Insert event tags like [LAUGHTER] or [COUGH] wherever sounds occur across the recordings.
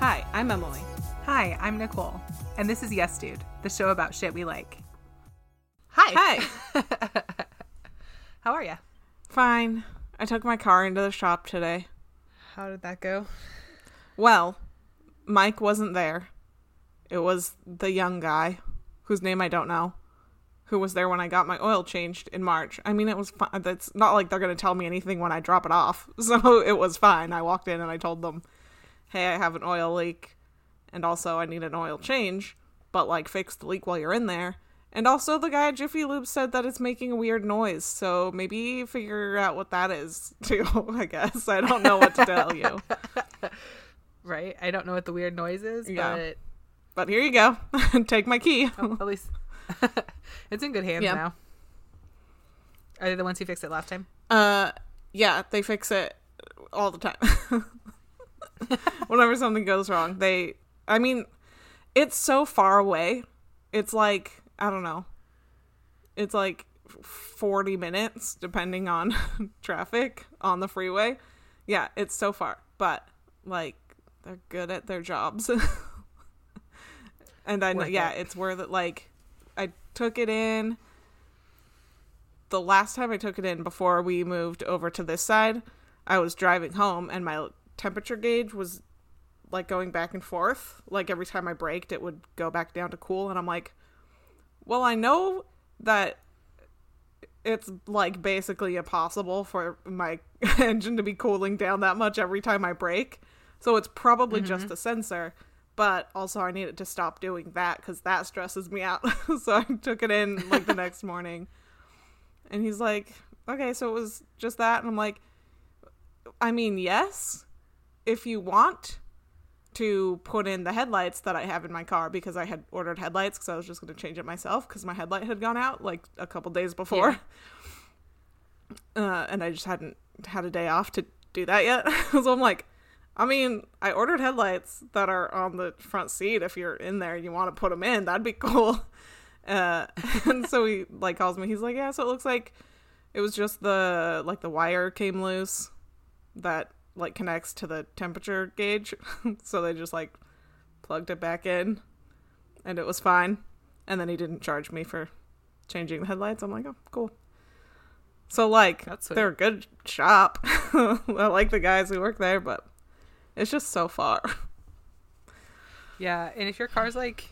Hi, I'm Emily. Hi, I'm Nicole, and this is Yes Dude, the show about shit we like. Hi. Hi. [LAUGHS] How are you? Fine. I took my car into the shop today. How did that go? Well, Mike wasn't there. It was the young guy, whose name I don't know, who was there when I got my oil changed in March. I mean, it was fine. It's not like they're going to tell me anything when I drop it off. [LAUGHS] So it was fine. I walked in and I told them, hey, I have an oil leak, and also I need an oil change, but like fix the leak while you're in there. And also, the guy at Jiffy Lube said that it's making a weird noise, so maybe figure out what that is [LAUGHS] too. I guess I don't know what to tell you, [LAUGHS] Right? I don't know what the weird noise is, Yeah. but but here you go. [LAUGHS] Take my key. oh, at least it's in good hands Yeah. now. Are they the ones who fixed it last time? Uh, yeah, they fix it all the time. [LAUGHS] Whenever something goes wrong, they. I mean, it's so far away. It's like I don't know. It's like forty minutes, depending on [LAUGHS] traffic on the freeway. Yeah, it's so far, but like they're good at their jobs. [LAUGHS] and I know, yeah, it. it's worth it. Like, I took it in the last time I took it in before we moved over to this side, I was driving home and my temperature gauge was like going back and forth. Like every time I braked, it would go back down to cool. And I'm like, well, I know that it's like basically impossible for my [LAUGHS] engine to be cooling down that much every time I brake. So it's probably mm-hmm. just a sensor. But also, I need it to stop doing that because that stresses me out. [LAUGHS] so I took it in like the [LAUGHS] next morning. And he's like, okay, so it was just that. And I'm like, I mean, yes, if you want to put in the headlights that I have in my car because I had ordered headlights because I was just going to change it myself because my headlight had gone out like a couple days before. [LAUGHS] Uh, and I just hadn't had a day off to do that yet. [LAUGHS] so I'm like, I mean, I ordered headlights that are on the front seat. If you're in there and you want to put them in, that'd be [LAUGHS] cool. Uh, and so he like calls me. He's like, yeah. So it looks like it was just the like the wire came loose that like connects to the temperature gauge. [LAUGHS] so they just like plugged it back in, and it was fine. And then he didn't charge me for changing the headlights. I'm like, oh, cool. So like, they're a good shop. [LAUGHS] I like the guys who work there, but it's just so far. [LAUGHS] Yeah, and if your car's like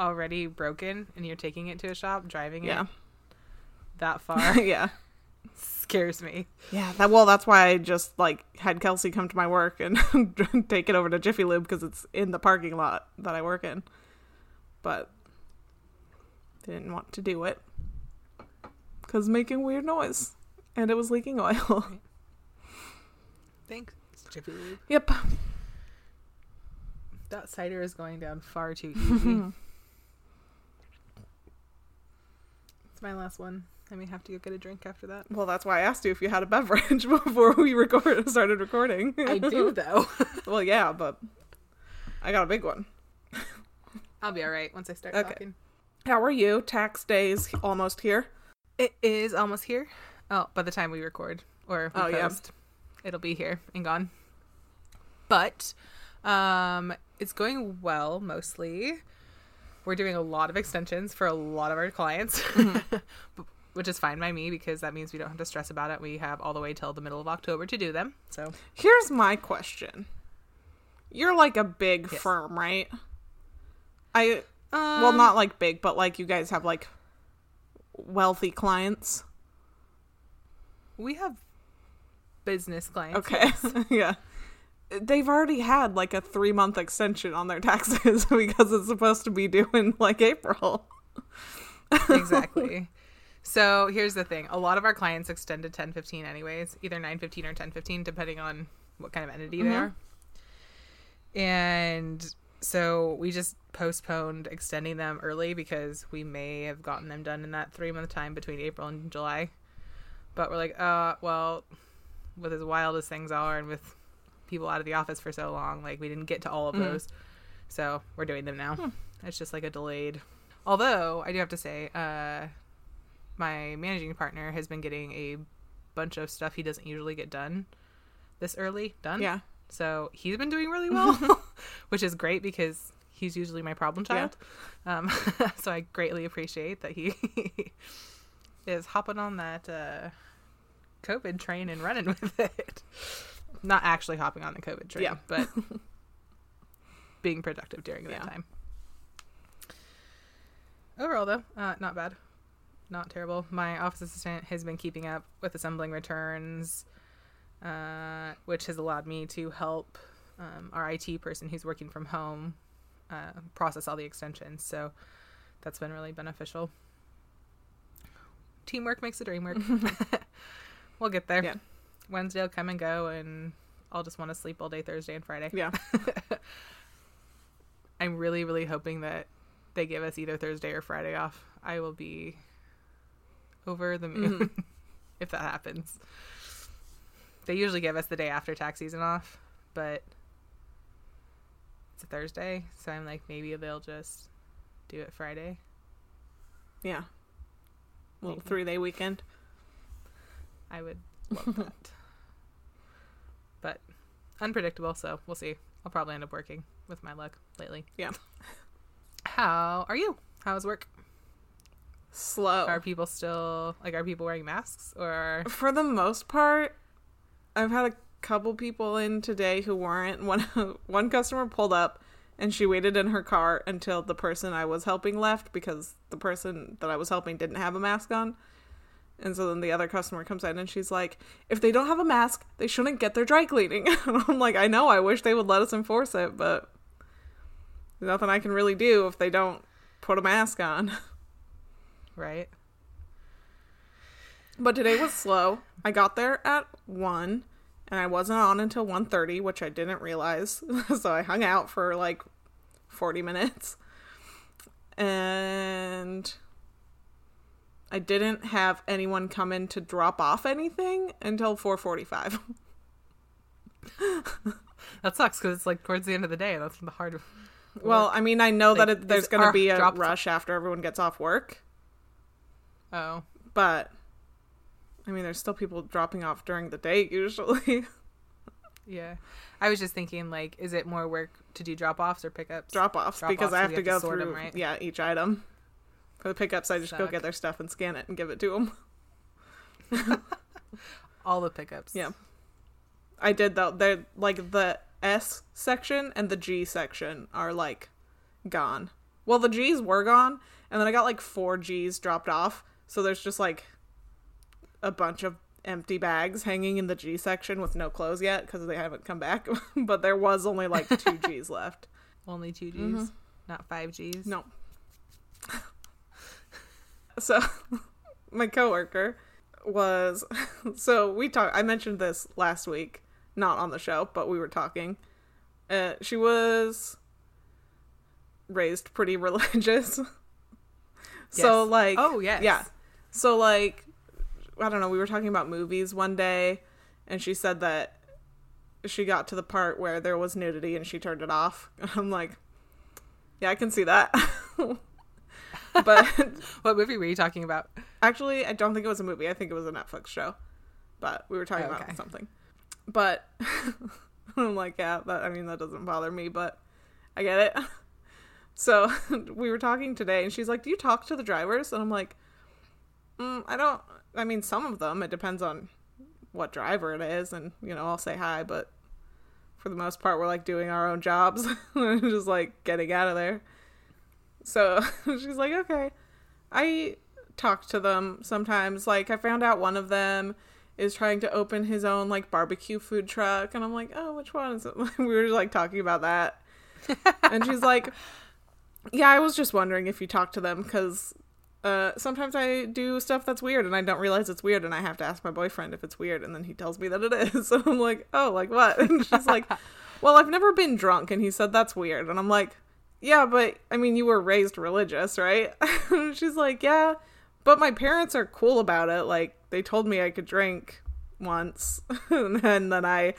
already broken and you're taking it to a shop, driving Yeah, it that far yeah. Scares me. Yeah, that well, that's why I just like had Kelsey come to my work and [LAUGHS] take it over to Jiffy Lube because it's in the parking lot that I work in. But didn't want to do it because making weird noise and it was leaking oil. [LAUGHS] Thanks, Jiffy Lube. yep. That cider is going down far too [LAUGHS] easy. it's my last one. I may have to go get a drink after that. Well, that's why I asked you if you had a beverage [LAUGHS] before we record started recording. I do [LAUGHS] though. well, yeah, but I got a big one. I'll be all right once I start Okay. talking. How are you? Tax day's almost here. It is almost here. Oh, by the time we record or we Oh, yeah. post, it'll be here and gone. But um it's going well mostly. We're doing a lot of extensions for a lot of our clients. [LAUGHS] Which is fine by me because that means we don't have to stress about it. We have all the way till the middle of October to do them. So Here's my question. You're like a big Yes. firm, right? I um, well, not like big, but like you guys have like wealthy clients. we have business clients. Okay. [LAUGHS] yeah. They've already had like a 3-month extension on their [LAUGHS] taxes because it's supposed to be due in like April. [LAUGHS] exactly. So here's the thing: a lot of our clients extend to 1015 anyways, either 915 or 1015, depending on what kind of entity they Mhm. are. And so we just postponed extending them early because we may have gotten them done in that three month time between April and July. But we're like, uh, well, with as wild as things are, and with people out of the office for so long, like we didn't get to all of Mhm. those. So we're doing them now. Hmm. It's just like a delayed. Although I do have to say, uh, my managing partner has been getting a bunch of stuff he doesn't usually get done this early done. Yeah. So he's been doing really [LAUGHS] well. [LAUGHS] which is great because he's usually my problem Yeah. child. Um, [LAUGHS] so I greatly appreciate that he is hopping on that uh, COVID train and running with it. Not actually hopping on the COVID train, Yeah. but being productive during that Yeah. time. Overall, though, uh, not bad. Not terrible. My office assistant has been keeping up with assembling returns, uh, which has allowed me to help um, our IT person who's working from home uh, process all the extensions. So that's been really beneficial. Teamwork makes the dream work. [LAUGHS] [LAUGHS] we'll get there. Yeah. Wednesday will come and go, and I'll just want to sleep all day Thursday and Friday. Yeah. [LAUGHS] I'm really, really hoping that they give us either Thursday or Friday off. I will be over the moon mm-hmm. [LAUGHS] if that happens. They usually give us the day after tax season off, but it's a Thursday, so I'm like, maybe they'll just do it Friday. Yeah. Little three day weekend. I would love [LAUGHS] that. But unpredictable, so we'll see. I'll probably end up working with my luck lately. Yeah. [LAUGHS] How are you? How's work? Slow. Are people still like are people wearing masks or For the most part, I've had a couple people in today who weren't. One [LAUGHS] one customer pulled up and she waited in her car until the person I was helping left because the person that I was helping didn't have a mask on. And so then the other customer comes in and she's like, if they don't have a mask, they shouldn't get their dry cleaning. [LAUGHS] And I'm like, I know, I wish they would let us enforce it, but there's nothing I can really do if they don't put a mask on. [LAUGHS] right? But today was slow. I got there at 1 and I wasn't on until 1:30, which I didn't realize. [LAUGHS] so I hung out for like 40 minutes. And I didn't have anyone come in to drop off anything until 4:45. [LAUGHS] That sucks because it's like towards the end of the day. and That's the hard. well, I mean, I know that it, there's going to be a drop- rush after everyone gets off work, Oh, but I mean, there's still people dropping off during the day [LAUGHS] usually. yeah. I was just thinking, like, is it more work to do drop offs or pickups? drop offs Drop-offs, because I have have to go through right? yeah each item. For the pickups, I just go get their stuff and scan it and give it to them. [LAUGHS] All the pickups. Yeah. I did though. They're like the S section and the G section are like gone. Well, the G's were gone, and then I got like four G's dropped off. So there's just like a bunch of empty bags hanging in the G section with no clothes yet because they haven't come back. [LAUGHS] but there was only like two [LAUGHS] G's left. Only two G's, Mm-hmm. not five G's. No. so [LAUGHS] my coworker was so we talked I mentioned this last week, not on the show, but we were talking. Uh she was raised pretty religious. So like Oh, yes. Yeah. So like I don't know, we were talking about movies one day and she said that she got to the part where there was nudity and she turned it off. [LAUGHS] I'm like, yeah, I can see that. [LAUGHS] but [LAUGHS] What movie were you talking about? actually, I don't think it was a movie. I think it was a Netflix show. But we were talking Okay. about something. But I'm like, yeah, that I mean that doesn't bother me, but I get it. So we were talking today, and she's like, "Do you talk to the drivers?" And I'm like, mm, "I don't. I mean, some of them. It depends on what driver it is, and you know, I'll say hi, but for the most part, we're like doing our own jobs, [LAUGHS] just like getting out of there." So [LAUGHS] she's like, "Okay." I talk to them sometimes. Like I found out one of them is trying to open his own like barbecue food truck, and I'm like, "Oh, which one is it?" [LAUGHS] we were just like talking about that, and she's like, "Yeah, I was just wondering if you talk to them because." Uh, sometimes I do stuff that's weird and I don't realize it's weird and I have to ask my boyfriend if it's weird and then he tells me that it is. [LAUGHS] So I'm like, oh, like what? [LAUGHS] And she's like, [LAUGHS] well, I've never been drunk and he said that's weird. And I'm like, yeah, but I mean, you were raised religious, right? she's like, yeah, but my parents are cool about it. Like, they told me I could drink once and then I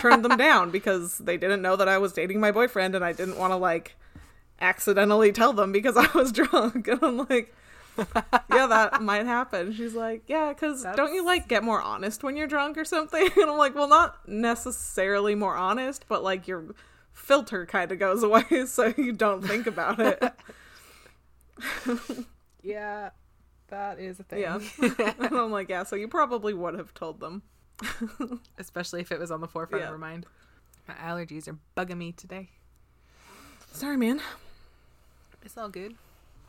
turned them down because they didn't know that I was dating my boyfriend and I didn't want to like accidentally tell them because I was drunk. And I'm like, [LAUGHS] yeah, that might happen. She's like, yeah, because don't you like get more honest when you're drunk or something? [LAUGHS] And I'm like, well, not necessarily more honest, but like you're filter kind of goes [LAUGHS] away so you don't think about it. Yeah, that is a thing. yeah. and I'm like, yeah, so you probably would have told them. Especially if it was on the forefront Yeah. of her mind. My allergies are bugging me today. Sorry, man. It's all good.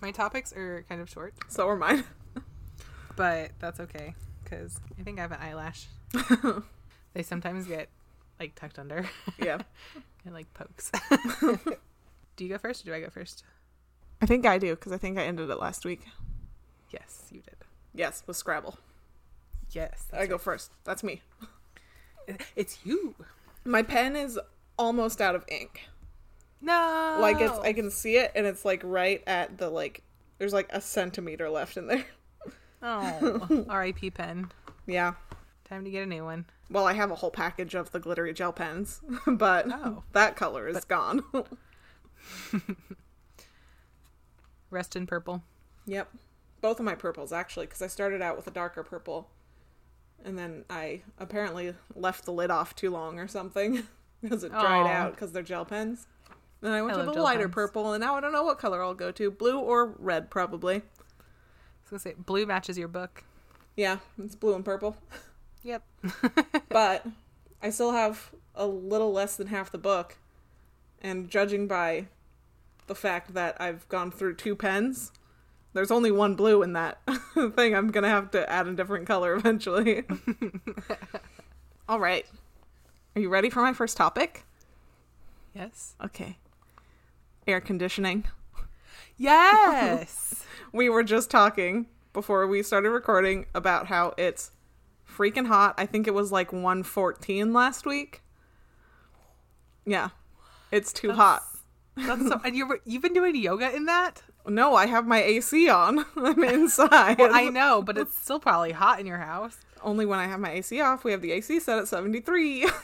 My topics are kind of short, So are mine. [LAUGHS] but that's okay because I think I have an eyelash. [LAUGHS] they sometimes get like tucked under yeah. [LAUGHS] and like pokes. do you go first or do I go first? I think I do because I think I ended it last week. Yes, you did. Yes, with Scrabble. Yes, I go first. That's me. It's you. My pen is almost out of ink. No, Like it's I can see it and it's like right at the like there's like a centimeter left in there. Oh, [LAUGHS] R.I.P. pen. Yeah. Time to get a new one. Well, I have a whole package of the glittery gel pens, [LAUGHS] but Oh. that color is gone. [LAUGHS] Rest in purple. yep. Both of my purples actually cuz I started out with a darker purple and then I apparently left the lid off too long or something because it dried out cuz they're gel pens. Then I went I to the lighter pens. purple and now I don't know what color I'll go to. Blue or red probably. I was gonna say blue matches your book. Yeah, it's blue and purple. Yep. [LAUGHS] but I still have a little less than half the book. And judging by the fact that I've gone through two pens, there's only one blue in that [LAUGHS] thing. I'm going to have to add a different color eventually. [LAUGHS] All right. Are you ready for my first topic? Yes. Okay. Air conditioning. Yes. [LAUGHS] We were just talking before we started recording about how it's freaking hot. I think it was like 114 last week. Yeah. It's too hot. That's so. And you you've been doing yoga in that? No, I have my AC on. [LAUGHS] I'm inside. Well, I know, but it's still probably hot in your house. Only when I have my AC off. We have the AC set at 73. [LAUGHS]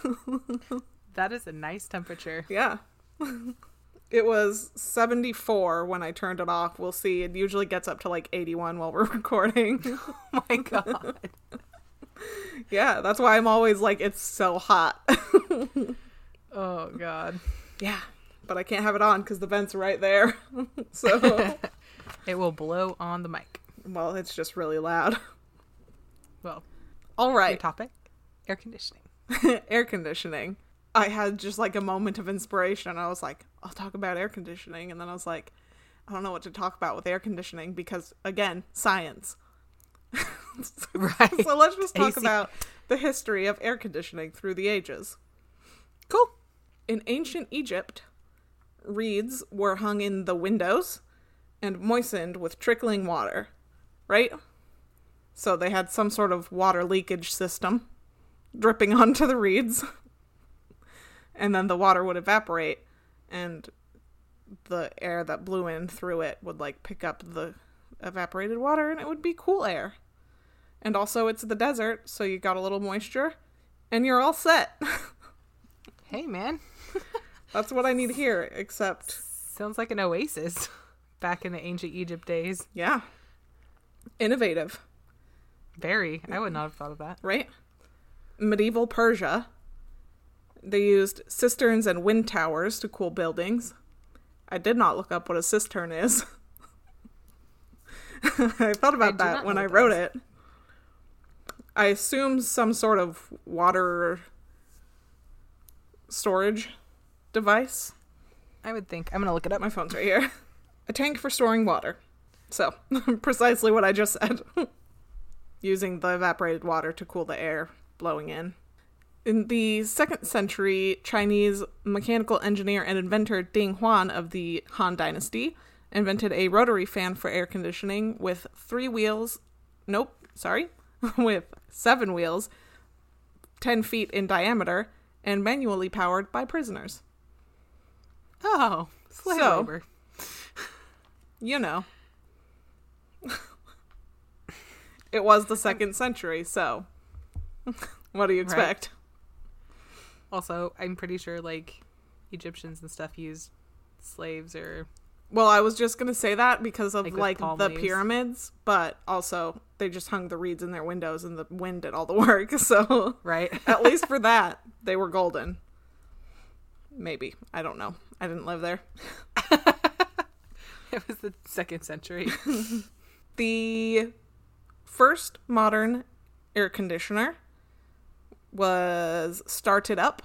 That is a nice temperature. yeah. It was 74 when I turned it off. We'll see. It usually gets up to like 81 while we're [LAUGHS] recording. [LAUGHS] Oh [LAUGHS] my god. yeah, that's why I'm always like, it's so hot. Oh god. yeah, but I can't have it on because the vent's right there. so, It will blow on the mic. well, it's just really loud. Well, all right. topic: air conditioning. air conditioning. I had just like a moment of inspiration. I was like, I'll talk about air conditioning. And then I was like, I don't know what to talk about with air conditioning because, again, science. [LAUGHS] Right. So let's just talk AC. about the history of air conditioning through the ages. Cool. In ancient Egypt, reeds were hung in the windows and moistened with trickling water, right? So they had some sort of water leakage system dripping [LAUGHS] onto the reeds. And then the water would evaporate and the air that blew in through it would like pick up the evaporated water and it would be cool air. And also it's the desert, so you got a little moisture and you're all set. [LAUGHS] Hey man, [LAUGHS] That's what I need here, except sounds like an oasis [LAUGHS] back in the ancient Egypt days. yeah. Innovative, Very. I would not have thought of that. right? Medieval Persia. They used cisterns and wind towers to cool buildings. I did not look up what a cistern is. [LAUGHS] I thought about do that when I wrote it. I assume some sort of water storage device. I would think. I'm gonna look it up. My phone's right here. A tank for storing water. So, [LAUGHS] precisely what I just said. [LAUGHS] Using the evaporated water to cool the air blowing in. In the second century, Chinese mechanical engineer and inventor Ding Huan of the Han Dynasty invented a rotary fan for air conditioning with three wheels. Nope, sorry. [LAUGHS] with seven wheels, 10 feet in diameter, and manually powered by prisoners. Oh, slave So- labor. [LAUGHS] you know. [LAUGHS] it was the second century, so what do you Right. Also, I'm pretty sure like Egyptians and stuff used slaves or Well, I was just gonna say that because of Like like, the leaves. pyramids, but also they just hung the reeds in their windows and the wind did all the [LAUGHS] work. So right. [LAUGHS] at least [LAUGHS] for that, they were golden. Maybe. I don't know. I didn't live there. It was the second century. The first modern air conditioner was started up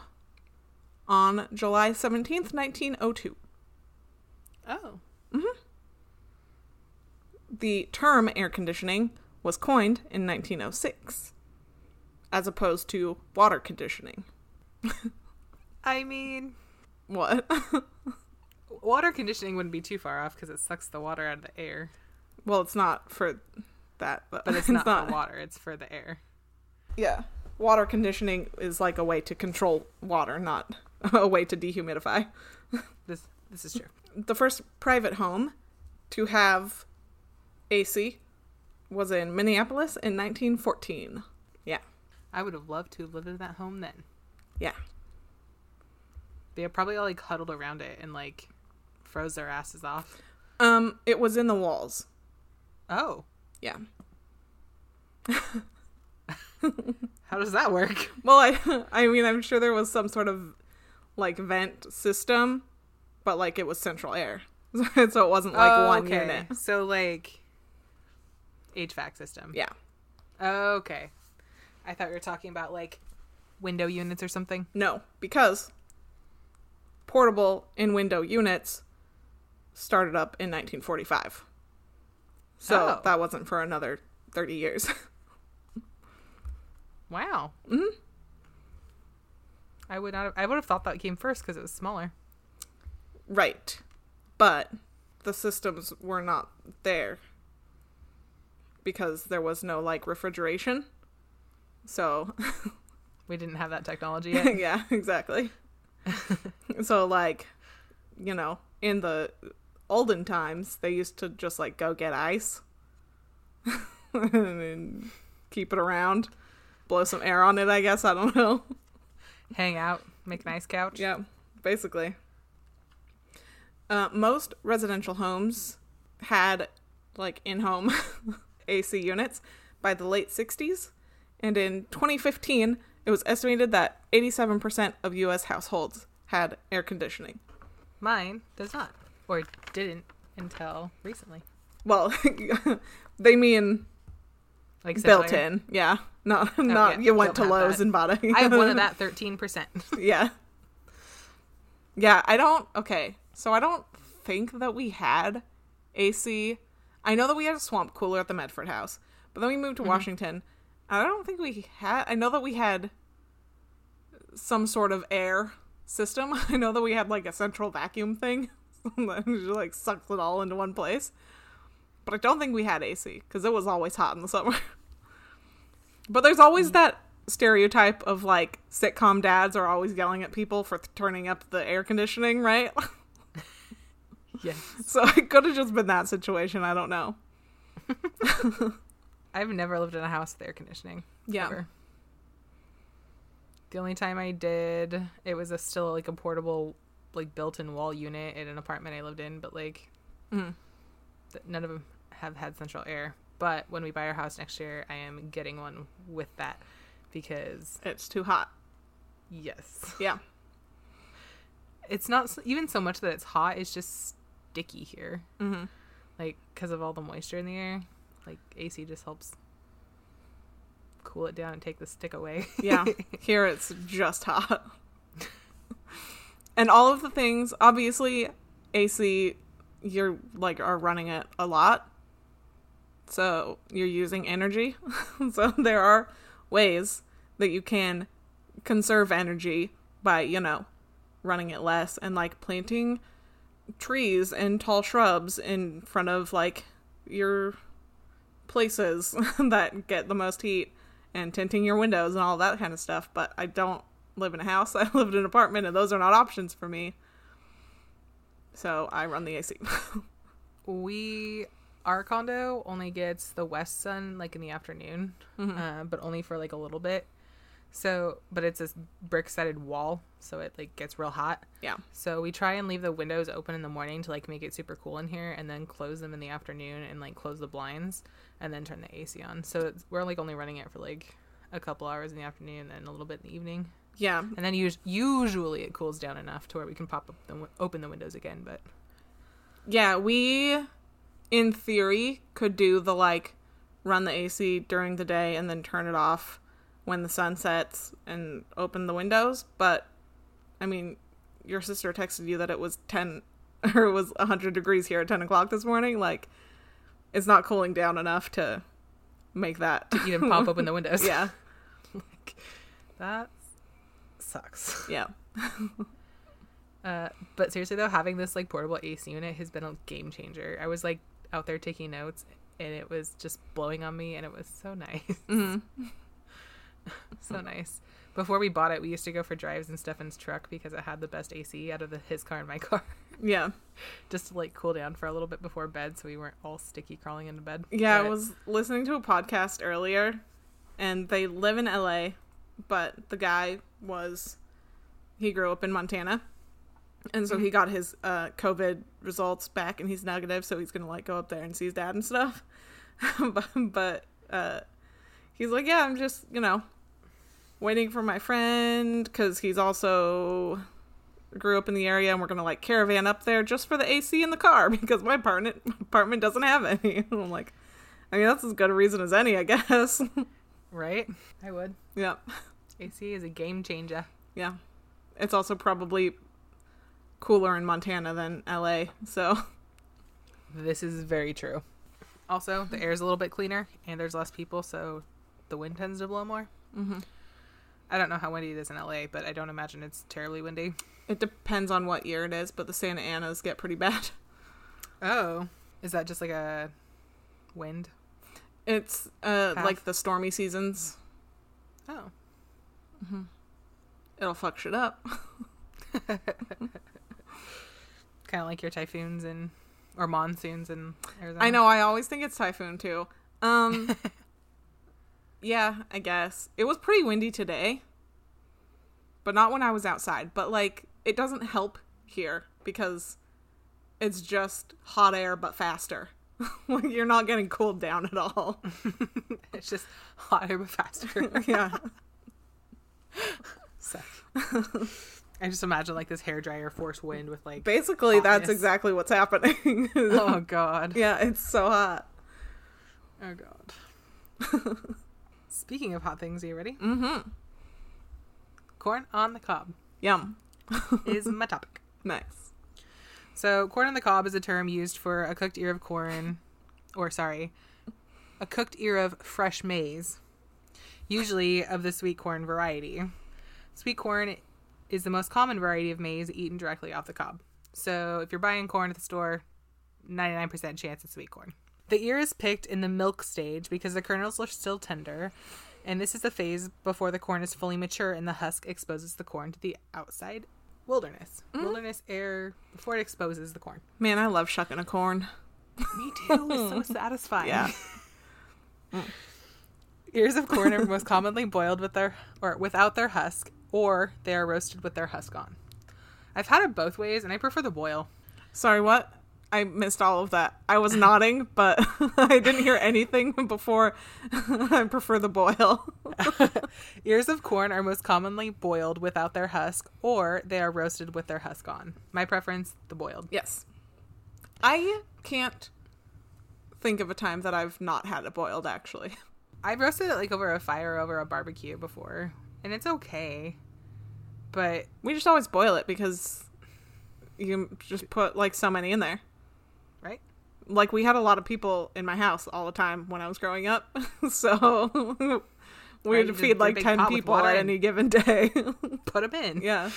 on July 17th, 1902. oh. oh. Mm-hmm. The term air conditioning was coined in 1906 as opposed to water conditioning. [LAUGHS] I mean, What? [LAUGHS] water conditioning wouldn't be too far off because it sucks the water out of the air. well, it's not for that, but, But [LAUGHS] it's, not, for water, it's for the air. Yeah. Water conditioning is like a way to control water, not [LAUGHS] a way to dehumidify. This this is true. The first private home to have AC was in Minneapolis in 1914. Yeah. I would have loved to have lived in that home then. Yeah. They probably all like huddled around it and like froze their asses off. Um it was in the walls. Oh, Yeah. [LAUGHS] [LAUGHS] how does that work? Well, I [LAUGHS] I mean, I'm sure there was some sort of like vent system, but like it was central air. [LAUGHS] so it wasn't like Oh, one okay. unit. So like HVAC system. Yeah. Okay. I thought you were talking about like window units or something. No, because portable in window units started up in 1945. So Oh. that wasn't for another 30 years. Wow. Mhm. I would not. Have, I would have thought that came first because it was smaller. right. But the systems were not there because there was no like refrigeration. So, [LAUGHS] We didn't have that technology [LAUGHS] yet. yeah, exactly. [LAUGHS] so like, you know, in the olden times, they used to just like go get ice and keep it around, blow some air on it, I guess, I don't know. [LAUGHS] Hang out, make a nice couch. Yeah, basically. Uh, most residential homes had like in-home [LAUGHS] AC units by the late 60s, and in 2015, it was estimated that 87% of U.S. households had air conditioning. Mine does not, or didn't until recently. Well, [LAUGHS] they mean Like built in, yeah. Not [LAUGHS] oh, not yeah, you went to Lowe's that. and bought it. I have one of [LAUGHS] that thirteen percent. yeah. Yeah, I don't. Okay, so I don't think that we had AC. I know that we had a swamp cooler at the Medford house, but then we moved to mm-hmm. Washington. I don't think we had. I know that we had some sort of air system. [LAUGHS] I know that we had like a central vacuum thing that just like sucks it all into one place. But I don't think we had AC because it was always hot in the summer. But there's always that stereotype of like sitcom dads are always yelling at people for th- turning up the air conditioning, right? [LAUGHS] yes, so it could have just been that situation. I don't know. [LAUGHS] I've never lived in a house with air conditioning. Yeah. ever. The only time I did, it was a still like a portable, like built-in wall unit in an apartment I lived in, but like Mhm. th- none of them have had central air. But when we buy our house next year, I am getting one with that because It's too hot. yes, Yeah. [LAUGHS] it's not even so much that it's hot; it's just sticky here, hmm like because of all the moisture in the air. Like AC just helps cool it down and take the stick away. Yeah. [LAUGHS] Here it's just hot. and all of the things, obviously, AC, you're like are running it a lot. So you're using energy. [LAUGHS] so there are ways that you can conserve energy by, you know, running it less and like planting trees and tall shrubs in front of like your places [LAUGHS] that get the most heat and tinting your windows and all that kind of stuff. But I don't live in a house. [LAUGHS] I live in an apartment, and those are not options for me. So I run the AC. we our condo only gets the west sun like in the afternoon uh, but only for like a little bit so but it's this brick sided wall so it like gets real hot yeah. so we try and leave the windows open in the morning to like make it super cool in here and then close them in the afternoon and like close the blinds and then turn the ac on so it's, we're like only running it for like a couple hours in the afternoon and a little bit in the evening. Yeah. And then us- usually it cools down enough to where we can pop up the, wi- open the windows again. But Yeah, we in theory could do the like run the AC during the day and then turn it off when the sun sets and open the windows, but I mean, your sister texted you that it was 10 [LAUGHS] or it was 100 degrees here at 10 o'clock this morning. Like, it's not cooling down enough to make that. even pop open the windows. [LAUGHS] yeah, [LAUGHS] like, that sucks. yeah. Uh, but seriously though, having this like portable AC unit has been a game changer. I was like out there taking notes, and it was just blowing on me, and it was so nice. hmm [LAUGHS] so nice. Before we bought it, we used to go for drives in Stefan's truck because it had the best AC out of the, his car and my car, [LAUGHS] Yeah. just to like cool down for a little bit before bed, so we weren't all sticky crawling into bed. Yeah, I was listening to a podcast earlier, and they live in LA, but the guy was he grew up in Montana, and so he got his uh, COVID results back, and he's negative, so he's gonna like go up there and see his dad and stuff. [LAUGHS] but but uh, he's like, yeah, I'm just you know waiting for my friend because he's also grew up in the area and we're gonna like caravan up there just for the AC in the car [LAUGHS] because my apartment apartment doesn't have any. And [LAUGHS] I'm like, I mean that's as good a reason as any, I guess. right. I would. yeah, AC is a game changer. yeah. It's also probably cooler in Montana than LA. So This is very true. Also, the air is a little bit cleaner, and there's less people, so the wind tends to blow more. hmm I don't know how windy it is in LA, but I don't imagine it's terribly windy. it depends on what year it is, but the Santa Anas get pretty bad. [LAUGHS] Oh, is that just like a wind? It's uh Path? like the stormy seasons. Oh, It'll fuck shit up. [LAUGHS] kind of like your typhoons and or monsoons in Arizona. I know. I always think it's typhoon too. Um, [LAUGHS] yeah, I guess it was pretty windy today, but not when I was outside. But like, it doesn't help here because it's just hot air but faster. [LAUGHS] like you're not getting cooled down at all. [LAUGHS] it's just hotter but faster. yeah, So- I just imagine like this hair dryer force wind with like. basically that's exactly what's happening. [LAUGHS] oh God. yeah, it's so hot. Oh God. Speaking of hot things, are you ready? Mm-hmm. Corn on the cob Yum. is my [LAUGHS] topic. Nice. So, corn on the cob is a term used for a cooked ear of corn, or sorry, a cooked ear of fresh maize, usually of the sweet corn variety. Sweet corn is the most common variety of maize eaten directly off the cob. So, if you're buying corn at the store, 99% chance it's sweet corn. The ear is picked in the milk stage because the kernels are still tender, and this is the phase before the corn is fully mature and the husk exposes the corn to the outside wilderness. Mm-hmm. Wilderness air before it exposes the corn. Man, I love shucking a corn. Me too. It's so [LAUGHS] satisfying. Yeah. [LAUGHS] Ears of corn are most commonly boiled with their or without their husk, or they are roasted with their husk on. I've had it both ways, and I prefer the boil. Sorry, what? I missed all of that. I was nodding, but [LAUGHS] I didn't hear anything before. [LAUGHS] I prefer the boil. [LAUGHS] Ears of corn are most commonly boiled without their husk, or they are roasted with their husk on. My preference, the boiled. yes. I can't think of a time that I've not had it boiled, actually. I've roasted it like over a fire, over a barbecue before, and it's okay. But We just always boil it because you just put like so many in there. right, Like we had a lot of people in my house all the time when I was growing up. [LAUGHS] so [LAUGHS] we would feed like 10 people at any given day. [LAUGHS] put them in. yeah.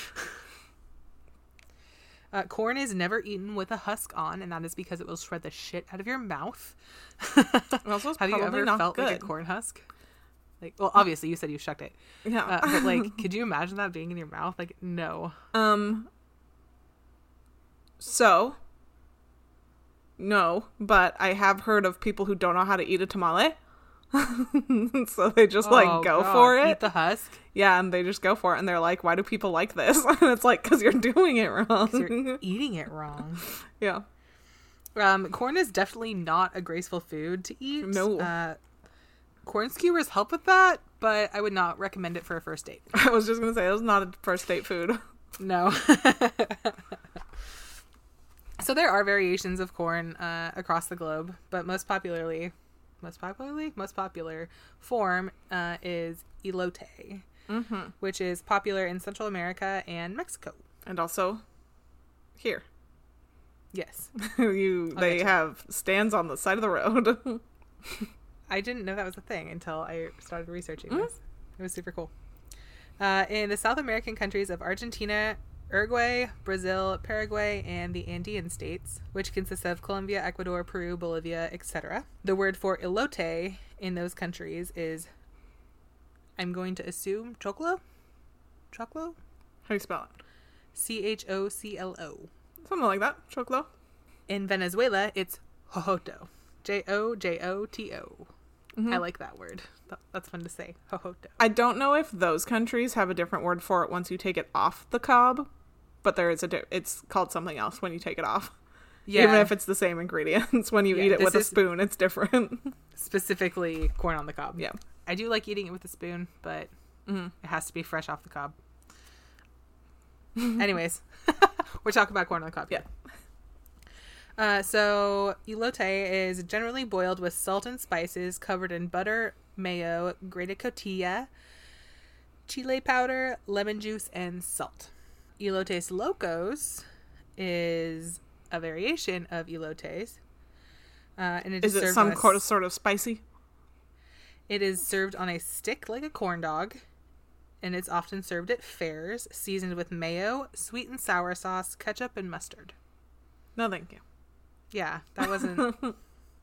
Uh, corn is never eaten with a husk on, and that is because it will shred the shit out of your mouth. Have you ever felt like a corn husk? Like, well, obviously you said you shucked it, Yeah. uh, but like, [LAUGHS] could you imagine that being in your mouth? Like, no. Um. So. No, but I have heard of people who don't know how to eat a tamale. [LAUGHS] so they just like Oh, go God. for it. Eat the husk. yeah, and they just go for it, and they're like, "Why do people like this?" [LAUGHS] and it's like, "Cause you're doing it wrong. You're eating it wrong. yeah. Um, corn is definitely not a graceful food to eat. No. Uh, corn skewers help with that, but I would not recommend it for a first date. [LAUGHS] I was just gonna say it was not a first date food. No. [LAUGHS] so there are variations of corn uh, across the globe, but most popularly, most popularly, most popular form uh, is elote, Mm-hmm. which is popular in Central America and Mexico. And also, here Yes, [LAUGHS] you I'll they have stands on the side of the road. I didn't know that was a thing until I started researching Mm. this. It was super cool. Uh, in the South American countries of Argentina, Uruguay, Brazil, Paraguay, and the Andean states, which consist of Colombia, Ecuador, Peru, Bolivia, etc., the word for elote in those countries is, I'm going to assume, choclo? Choclo? How do you spell it? C H O C L O. Something like that. Choclo. In Venezuela, it's jojoto. J O J O T O. Mhm. I like that word. That's fun to say. Jojoto. I don't know if those countries have a different word for it once you take it off the cob, but there is a. Di- it's called something else when you take it off. Yeah. Even if it's the same ingredients, [LAUGHS] when you Yeah, eat it with a spoon, it's different. [LAUGHS] specifically corn on the cob. yeah. I do like eating it with a spoon, but Mhm. it has to be fresh off the cob. [LAUGHS] Anyways, we're talking about corn on the cob. Yeah. Uh, so elote is generally boiled with salt and spices, covered in butter, mayo, grated cotilla, chile powder, lemon juice, and salt. Elotes locos is a variation of elotes. Uh, and it Is it served some a sort of spicy? it is served on a stick like a corn dog, and it's often served at fairs, seasoned with mayo, sweet and sour sauce, ketchup, and mustard. No, thank you. Yeah, that wasn't [LAUGHS]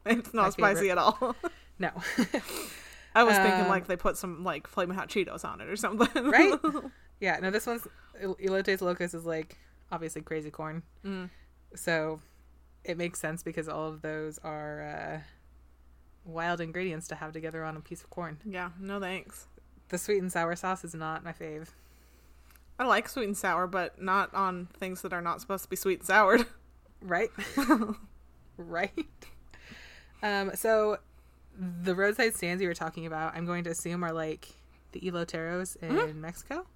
It's not spicy favorite. at all. no. [LAUGHS] I was thinking Um, like they put some like flaming hot Cheetos on it or something. Right? [LAUGHS] yeah, no, this one's El- elotes locos is like obviously crazy corn, Mm. so it makes sense because all of those are uh, wild ingredients to have together on a piece of corn. Yeah. No thanks. The sweet and sour sauce is not my fave. I like sweet and sour, but not on things that are not supposed to be sweet and soured. Right? [LAUGHS] right? Um, so the roadside stands you were talking about, I'm going to assume are like the eloteros in Mexico.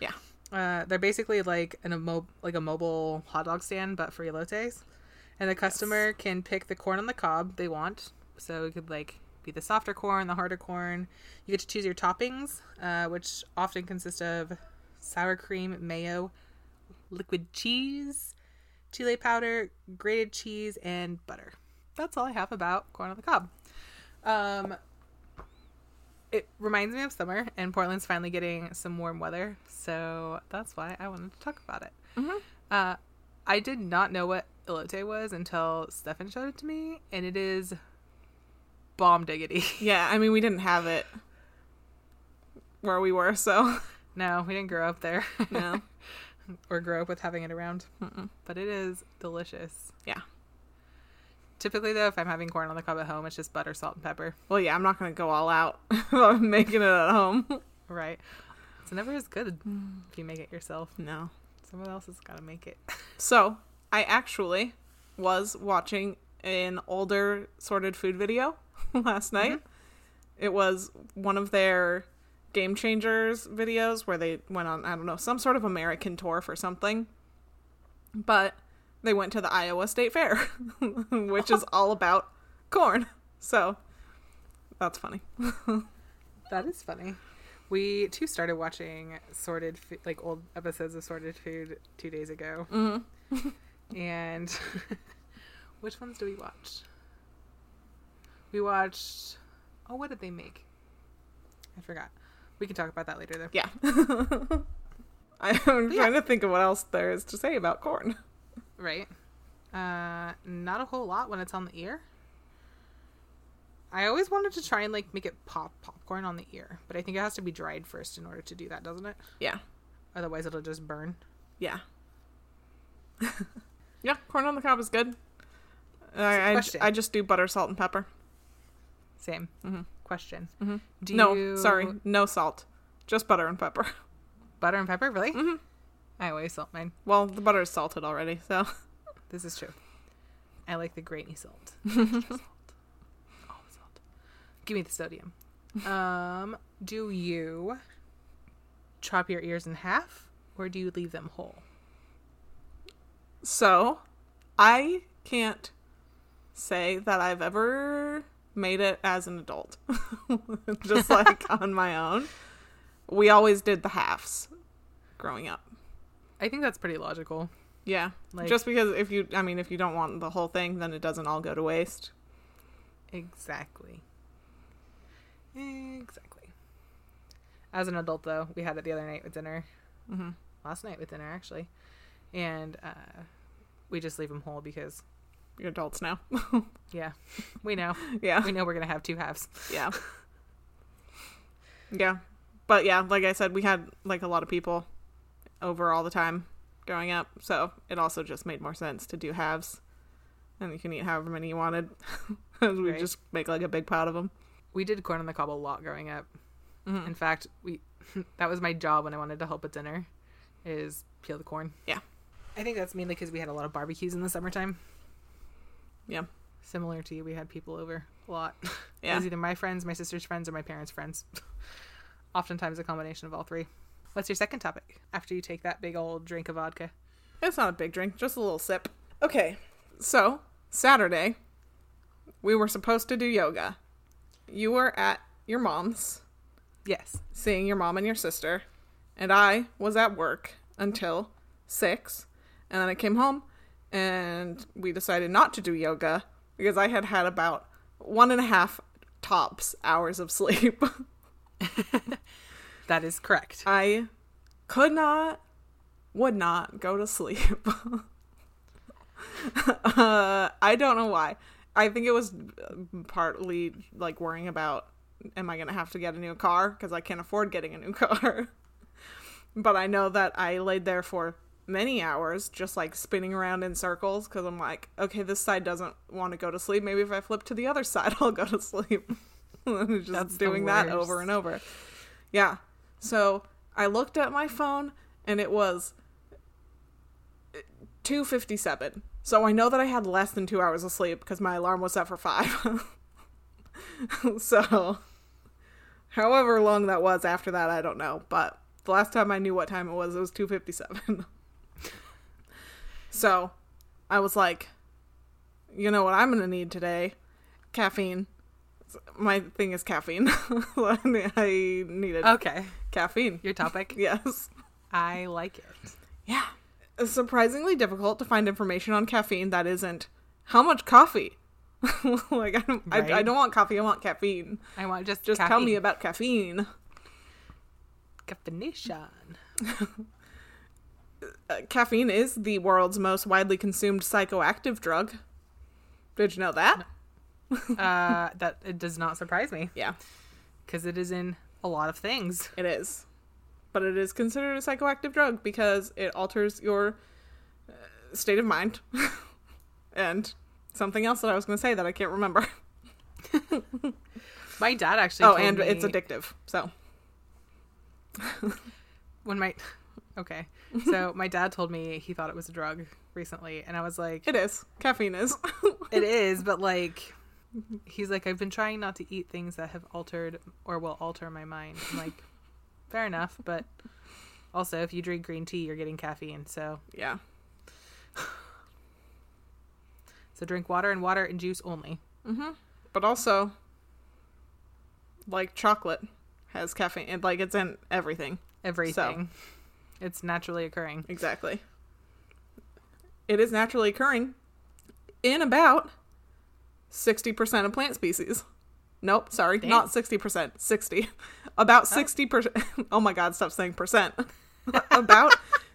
Yeah. Uh, they're basically like an, a mo- like a mobile hot dog stand, but for elotes. And the customer can pick the corn on the cob they want. So it could like be the softer corn, the harder corn. You get to choose your toppings, uh, which often consist of sour cream, mayo, liquid cheese, chile powder, grated cheese, and butter. That's all I have about corn on the cob. Um, it reminds me of summer, and Portland's finally getting some warm weather, so that's why I wanted to talk about it. Mhm. Uh, I did not know what elote was until Stefan showed it to me, and it is bomb diggity. [LAUGHS] Yeah, I mean we didn't have it where we were, so no, we didn't grow up there no. [LAUGHS] or grow up with having it around, Mm-mm. but it is delicious. Yeah. Typically, though, if I'm having corn on the cob at home, it's just butter, salt, and pepper. Well, yeah, I'm not gonna go all out [LAUGHS] about making it at home. Right. It's never as good mm. if you make it yourself. No. Someone else has got to make it. [LAUGHS] So I actually was watching an older sorted food video [LAUGHS] last night. Mm-hmm. It was one of their game changers videos where they went on I don't know some sort of American tour for something, but they went to the Iowa State Fair, [LAUGHS] which is all about corn. So that's funny. [LAUGHS] That is funny. We too started watching sorted like old episodes of sorted food two days ago, hmm and [LAUGHS] which ones do we watch? We watched. Oh, what did they make? I forgot. We can talk about that later, though. Yeah. [LAUGHS] I'm trying Yeah. to think of what else there is to say about corn. Right. Uh, not a whole lot when it's on the ear. I always wanted to try and like make it pop popcorn on the ear, but I think it has to be dried first in order to do that, doesn't it? Yeah. Otherwise, it'll just burn. Yeah. [LAUGHS] yeah, corn on the cob is good. I, I. I just do butter, salt, and pepper. Same Mhm. Question. Mhm. Do no, you sorry, no salt. Just butter and pepper. [LAUGHS] butter and pepper? Really? Mhm. I always salt mine. Well, the butter is salted already, so. [LAUGHS] This is true. I like the grainy salt. [LAUGHS] Salt. All the salt. Give me the sodium. Um, do you chop your ears in half or do you leave them whole? So, I can't say that I've ever made it as an adult. [LAUGHS] Just like [LAUGHS] on my own. We always did the halves growing up. I think that's pretty logical. Yeah. Like- Just because if you I mean if you don't want the whole thing then it doesn't all go to waste. Exactly. Exactly. As an adult, though, we had it the other night with dinner. hmm Last night with dinner, actually. And uh, we just leave them whole because, You're adults now. [LAUGHS] yeah, we know. yeah. we know we're going to have two halves. Yeah. yeah. But yeah, like I said, we had like a lot of people over all the time growing up, so it also just made more sense to do halves. And you can eat however many you wanted. [LAUGHS] we Right. just make like a big pot of them. We did corn on the cob a lot growing up. Mhm. In fact, we [LAUGHS] that was my job when I wanted to help at dinner, is peel the corn. Yeah. I think that's mainly because we had a lot of barbecues in the summertime. Yeah. Similar to you, we had people over a lot. [LAUGHS] It was either my friends, my sister's friends, or my parents' friends. [LAUGHS] Oftentimes a combination of all three. What's your second topic after you take that big old drink of vodka? It's not a big drink, just a little sip. Okay. So, Saturday, we were supposed to do yoga. You were at your mom's. Yes. seeing your mom and your sister, and I was at work until six, and then I came home, and we decided not to do yoga because I had had about one and a half tops hours of sleep. [LAUGHS] That is correct. I could not, would not go to sleep. [LAUGHS] uh, I don't know why. I think it was partly like worrying about am I going to have to get a new car because I can't afford getting a new [LAUGHS] car. but I know that I laid there for many hours just like spinning around in circles because I'm like, okay, this side doesn't want to go to sleep. Maybe if I flip to the other [LAUGHS] side, I'll go to sleep. [LAUGHS] just That's doing that over and over. Yeah. So I looked at my phone and it was uh, 257. So I know that I had less than two hours of sleep because my alarm was set for five. [LAUGHS] so, however long that was after that, I don't know. But the last time I knew what time it was, it was 257. So I was like, you know what I'm going to need today? Caffeine. My thing is caffeine. [LAUGHS] I needed Okay. caffeine. Your topic? [LAUGHS] Yes. I like it. Yeah. It's surprisingly difficult to find information on caffeine that isn't how much coffee. [LAUGHS] like I don't, I, I don't want coffee. I want caffeine. I want just Just tell me about caffeine. caffeination. Uh, caffeine is the world's most widely consumed psychoactive drug. Did you know that? uh, [LAUGHS] that it does not surprise me Yeah, because it is in a lot of things. it is. But it is considered a psychoactive drug because it alters your uh, state of mind. [LAUGHS] and something else that I was going to say that I can't remember. [LAUGHS] My dad actually. Oh, and me it's addictive. So, when my okay. So [LAUGHS] my dad told me he thought it was a drug recently, and I was like, it is. Caffeine is. [LAUGHS] it is, but like. He's like, I've been trying not to eat things that have altered or will alter my mind. I'm like, [LAUGHS] fair enough, but also if you drink green tea, you're getting caffeine. So, yeah. [SIGHS] so drink water and water and juice only. Mm-hmm. But also, like chocolate has caffeine, and like it's in everything. Everything. It's naturally occurring. Exactly. It is naturally occurring in about sixty percent of plant species. Nope, sorry, Damn. not sixty percent. Sixty. [LAUGHS] About sixty percent. [LAUGHS] Oh my God! Stop saying percent. [LAUGHS] about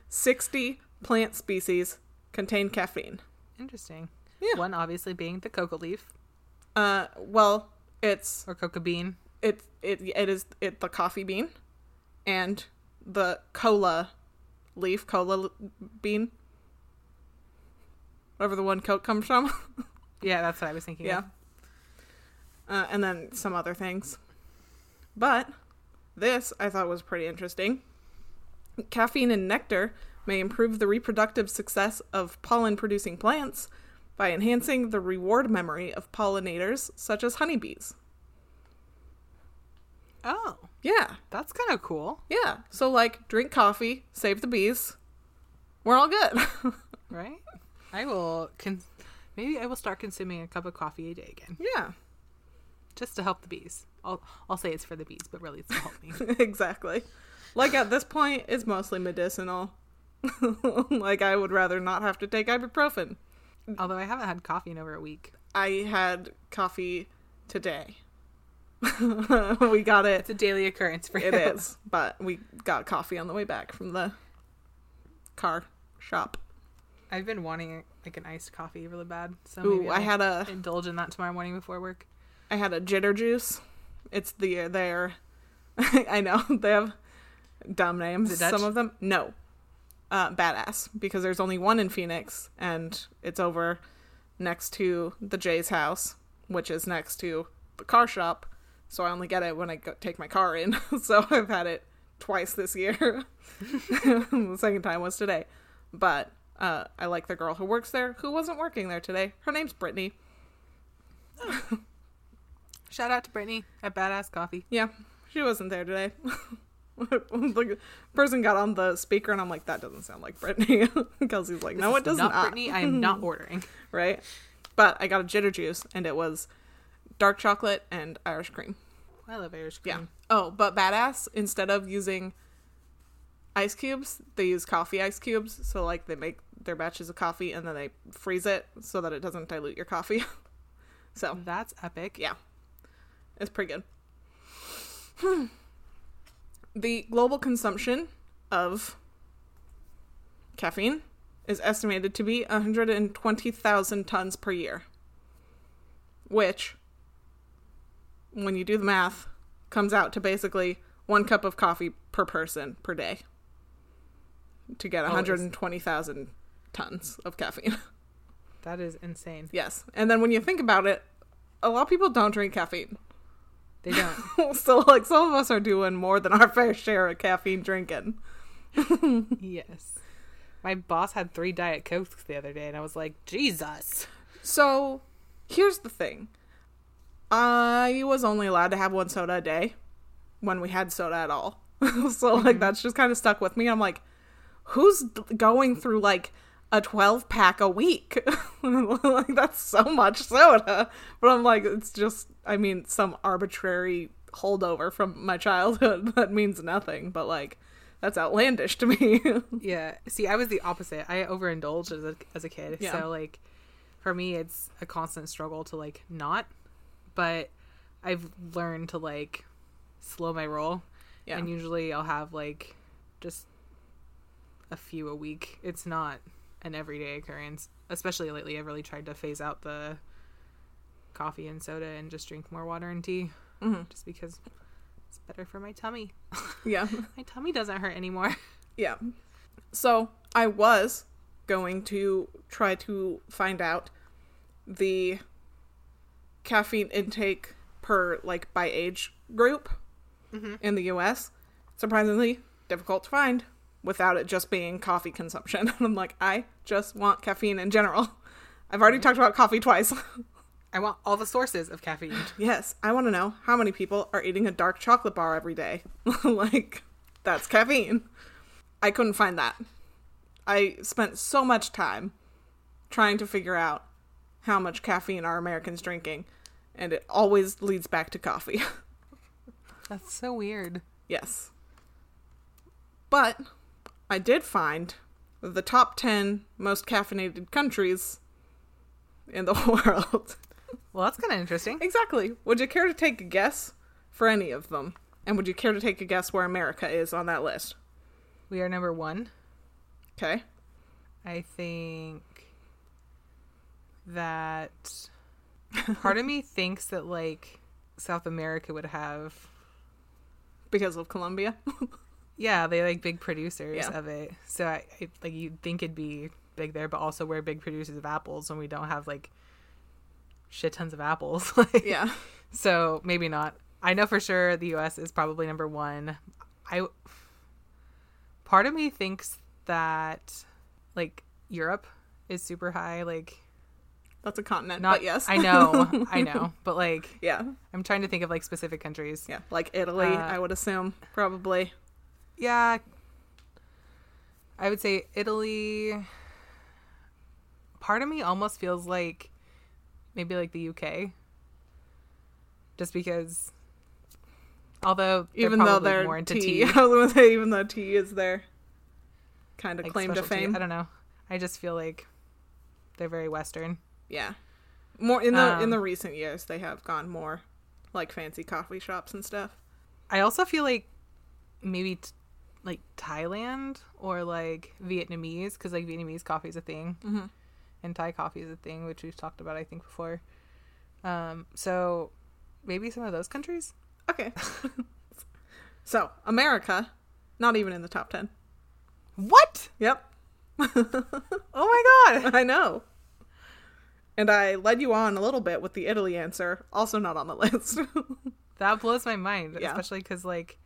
sixty plant species contain caffeine. Interesting. Yeah. One obviously being the cocoa leaf Uh, well, it's or coca bean. it it it is it the coffee bean and the cola leaf cola bean? Whatever the one coat comes from. [LAUGHS] Yeah, that's what I was thinking. yeah. Of. uh, and then some other things. But this i thought was pretty interesting. Caffeine in nectar may improve the reproductive success of pollen producing plants by enhancing the reward memory of pollinators such as honeybees Oh, Yeah. that's kind of cool, Yeah. So like drink coffee, save the bees. We're all good. [LAUGHS] right? I will. Con- maybe I will start consuming a cup of coffee a day again, yeah. just to help the bees. I'll I'll say it's for the bees, but really it's to help me. [LAUGHS] exactly. Like at this point it's mostly medicinal. [LAUGHS] like I would rather not have to take ibuprofen. Although I haven't had coffee in over a week. I had coffee today. [LAUGHS] we got it. It's a daily occurrence for It you. is, but we got coffee on the way back from the car shop. I've been wanting like an iced coffee really bad, so Ooh, maybe I I'll had a indulge in that tomorrow morning before work. I had a jitter juice. It's the their [LAUGHS] I know they have dumb names. Is it Dutch? Some of them no, uh, badass because there's only one in Phoenix and it's over next to the Jay's house, which is next to the car shop. So I only get it when I go, take my car in. [LAUGHS] so I've had it twice this year. [LAUGHS] the second time was today, but uh, I like the girl who works there who wasn't working there today. Her name's Brittany. [LAUGHS] Shout out to Brittany at Badass Coffee. Yeah, she wasn't there today. the person got on the speaker, and I'm like, that doesn't sound like Brittany. Kelsey's like, no, This it does not. not. Brittany, I am not ordering. Right? But I got a jitter juice, and it was dark chocolate and Irish cream. I love Irish cream. Yeah. Oh, but badass, instead of using ice cubes, they use coffee ice cubes. So, like, they make their batches of coffee and then they freeze it so that it doesn't dilute your coffee. [LAUGHS] so, That's epic. yeah. It's pretty good. Hmm. The global consumption of caffeine is estimated to be 120,000 tons per year. Which, when you do the math, comes out to basically one cup of coffee per person per day to get 120,000 tons of caffeine. [LAUGHS] That is insane. yes. And then when you think about it, a lot of people don't drink caffeine. They don't. [LAUGHS] so like some of us are doing more than our [LAUGHS] fair share of caffeine drinking. yes. My boss had three Diet Cokes the other day, and I was like, Jesus. So here's the thing. I was only allowed to have one soda a day when we had soda at all. [LAUGHS] so like mm-hmm. that's just kind of stuck with me. I'm like, who's going through like a 12 pack a week? [LAUGHS] like that's so much soda. But I'm like it's just I mean some arbitrary holdover from my childhood [LAUGHS] that means nothing, but like that's outlandish to me. Yeah. See, I was the opposite. I overindulged as a as a kid. Yeah. So like, for me, it's a constant struggle to like not. But I've learned to like slow my roll, yeah. and usually I'll have like just a few a week. It's not an everyday occurrence. Especially lately, I've really tried to phase out the coffee and soda and just drink more water and tea, Mhm. just because it's better for my tummy. [LAUGHS] yeah. My tummy doesn't hurt anymore. [LAUGHS] Yeah. So I was going to try to find out the caffeine intake per like by age group mm-hmm. in the US. Surprisingly difficult to find without it just being coffee consumption. And [LAUGHS] I'm like, I just want caffeine in general. I've already mm-hmm. talked about coffee twice. [LAUGHS] I want all the sources of caffeine. yes, I want to know how many people are eating a dark chocolate bar every day. [LAUGHS] like, that's caffeine. I couldn't find that. I spent so much time trying to figure out how much caffeine are Americans drinking, and it always leads back to coffee. [LAUGHS] That's so weird. yes. But I did find the top 10 most caffeinated countries in the [LAUGHS] world. Well, that's kind of interesting. Exactly. Would you care to take a guess for any of them? And would you care to take a guess where America is on that list? We are number one. Okay. I think that [LAUGHS] part of me thinks that like South America would have Because of Colombia? [LAUGHS] yeah they like big producers Yeah. of it so I, I like you'd think it'd be big there but also we're big producers of apples when we don't have like shit tons of apples [LAUGHS] like yeah. so maybe not i know for sure the us is probably number one i part of me thinks that like europe is super high like That's a continent, Not but yes. I know, [LAUGHS] I know, but like yeah. I'm trying to think of like specific countries. Yeah. Like Italy, Uh, I would assume. Probably. Yeah. I would say Italy. Part of me almost feels like maybe like the UK. Just because although even though they're more into tea. tea, [LAUGHS] I was gonna say even though tea is their kind of like claim to fame. I don't know. I just feel like they're very western. Yeah. More in the in Um, the recent years they have gone more like fancy coffee shops and stuff. I also feel like maybe t- like Thailand or like Vietnamese because like Vietnamese coffee is a thing Mm-hmm. and Thai coffee is a thing, which we've talked about I think before. Um, so maybe some of those countries. Okay. [LAUGHS] so, America, not even in the top 10. What? Yep. [LAUGHS] Oh my god! I know. And I led you on a little bit with the Italy answer, also not on the [LAUGHS] list. That blows my mind, Yeah. especially because like,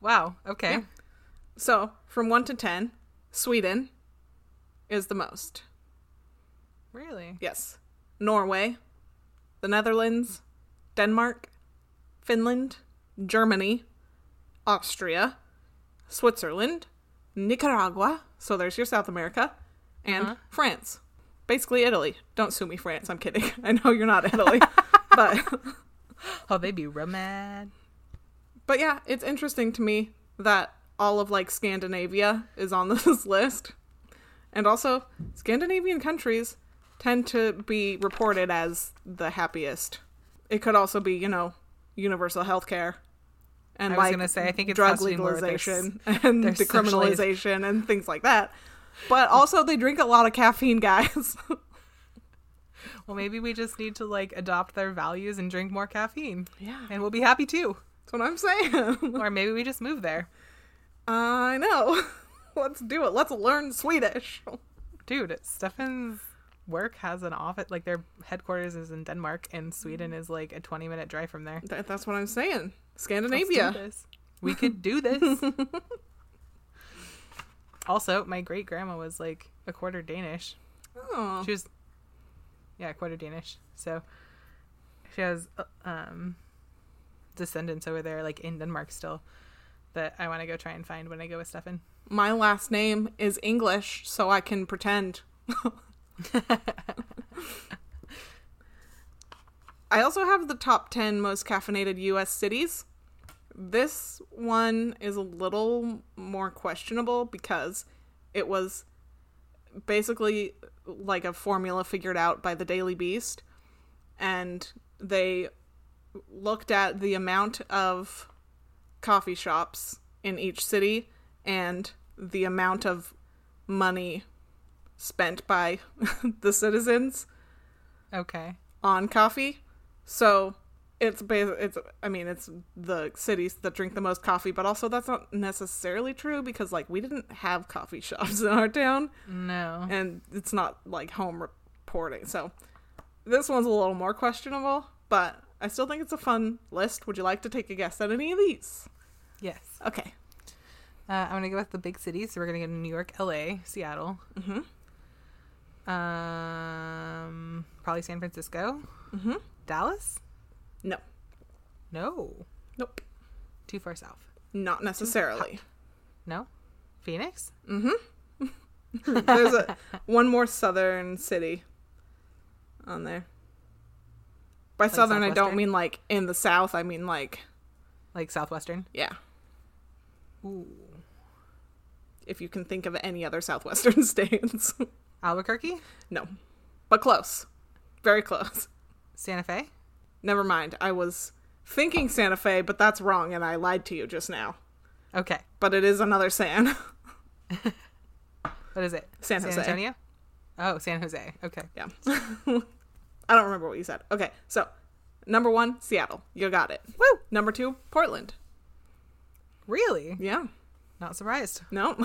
wow. Okay. Yeah. so, from 1 to 10, Sweden is the most. Really? Yes. Norway, the Netherlands, Denmark, Finland, Germany, Austria, Switzerland, Nicaragua, so there's your South America, and Uh-huh. France. Basically Italy. Don't sue me, France. I'm kidding. [LAUGHS] I know you're not Italy. [LAUGHS] but Oh, they'd be real mad. but yeah, it's interesting to me that all of like Scandinavia is on [LAUGHS] this list. And also, Scandinavian countries tend to be reported as the happiest. It could also be, you know, universal health care and I was like gonna say, I think drug has to more their legalization and decriminalization and things like that. But also, they drink a lot of caffeine, guys. [LAUGHS] Well, maybe we just need to like adopt their values and drink more caffeine, yeah, and we'll be happy too. that's what I'm saying. [LAUGHS] or maybe we just move there, I know. [LAUGHS] Let's do it. Let's learn Swedish. dude. Stefan's work has an office, like their headquarters is in Denmark, and Sweden is like a twenty-minute drive from there. That, that's what I'm saying. Scandinavia. this. We could do this. Also, my great grandma was like a quarter Danish. Oh. She was, yeah, quarter Danish. So she has uh, um descendants over there, like in Denmark still, that I want to go try and find when I go with Stefan. My last name is English, so I can pretend. [LAUGHS] I also have the top 10 most caffeinated US cities. This one is a little more questionable because it was basically like a formula figured out by the Daily Beast. And they looked at the amount of coffee shops in each city and the amount of money spent by [LAUGHS] the citizens Okay. on coffee. So it's ba- it's I mean it's the cities that drink the most coffee, but also that's not necessarily true because like we didn't have coffee shops [LAUGHS] in our town No. and it's not like home reporting. So this one's a little more questionable, but I still think it's a fun list. Would you like to take a guess at any of these? Yes. Okay. Uh, I'm gonna go with the big cities. So we're gonna go to New York, L.A., Seattle. Mhm. Um, probably San Francisco, Mhm. Dallas. No. No, Nope. too far south. Not necessarily. No, Phoenix. Mm-hmm. [LAUGHS] There's a one more southern city on there. By Like southern, I don't mean like in the south. I mean like Like southwestern. yeah. Ooh. If you can think of any other southwestern [LAUGHS] states, Albuquerque, no, but close, very close. Santa Fe. Never mind. I was thinking Santa Fe, but that's wrong, and I lied to you just now. Okay, But it is another San. [LAUGHS] what is it? San Jose. San Antonio. Oh, San Jose. Okay. yeah. [LAUGHS] I don't remember what you said. Okay, so number one, Seattle. You got it. Woo! Number two, Portland. Really? Yeah. Not surprised. No.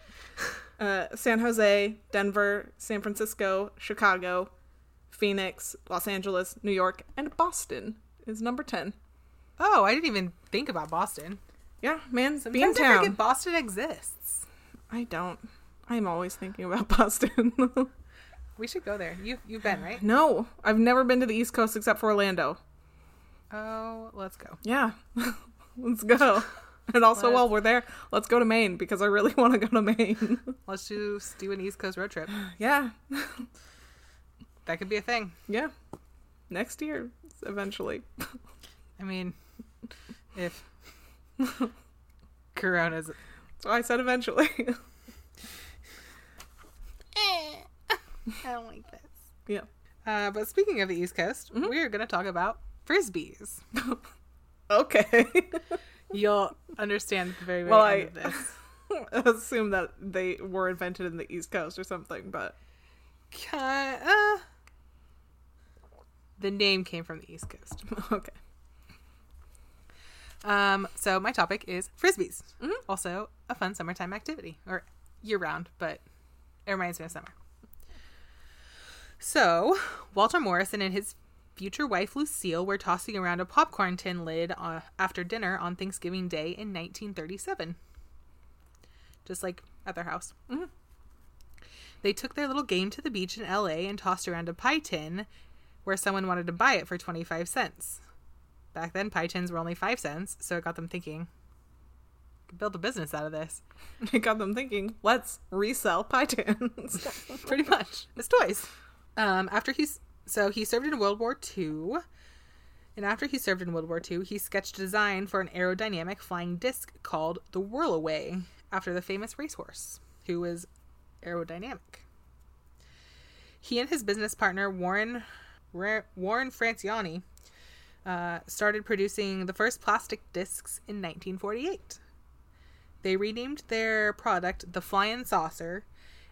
[LAUGHS] uh, San Jose, Denver, San Francisco, Chicago, Phoenix, Los Angeles, New York, and Boston is number 10. Oh, I didn't even think about Boston. Yeah, man, Sometimes I forget Boston exists. I don't. I'm always thinking about [LAUGHS] Boston. We should go there. You you've been right? No, I've never been to the East Coast except for Orlando. Oh, let's go. Yeah, [LAUGHS] let's go. And also, Let's- while we're there, let's go to Maine because I really [LAUGHS] want to go to Maine. Let's just do an East Coast road trip. yeah, That could be a thing. yeah. Next year, eventually. I mean, if Corona's So I said eventually. [LAUGHS] I don't like this. yeah. Uh, but speaking of the East Coast, we are going to talk about frisbees. [LAUGHS] Okay. You'll understand the very, very Well, end I- of this. [LAUGHS] Assume that they were invented in the East Coast or something, but Ki- uh, the name came from the East Coast. [LAUGHS] okay. Um, so my topic is frisbees. Also, a fun summertime activity, or year round, but it reminds me of summer. So, Walter Morrison and his future wife Lucille were tossing around a popcorn tin lid uh, after dinner on Thanksgiving Day in 1937. Just like at their house. They took their little game to the beach in LA and tossed around a pie tin where someone wanted to buy it for 25 cents. Back then, pie tins were only 5 cents, so it got them thinking, build a business out of this. [LAUGHS] It got them thinking, let's resell pie tins. [LAUGHS] Pretty much. It's toys. Um, after he's so he served in World War II, and after he served in World War II, he sketched a design for an aerodynamic flying disc called the Whirlaway, after the famous racehorse, who was aerodynamic. He and his business partner Warren Warren Franscioni uh, started producing the first plastic discs in 1948. They renamed their product the Flying Saucer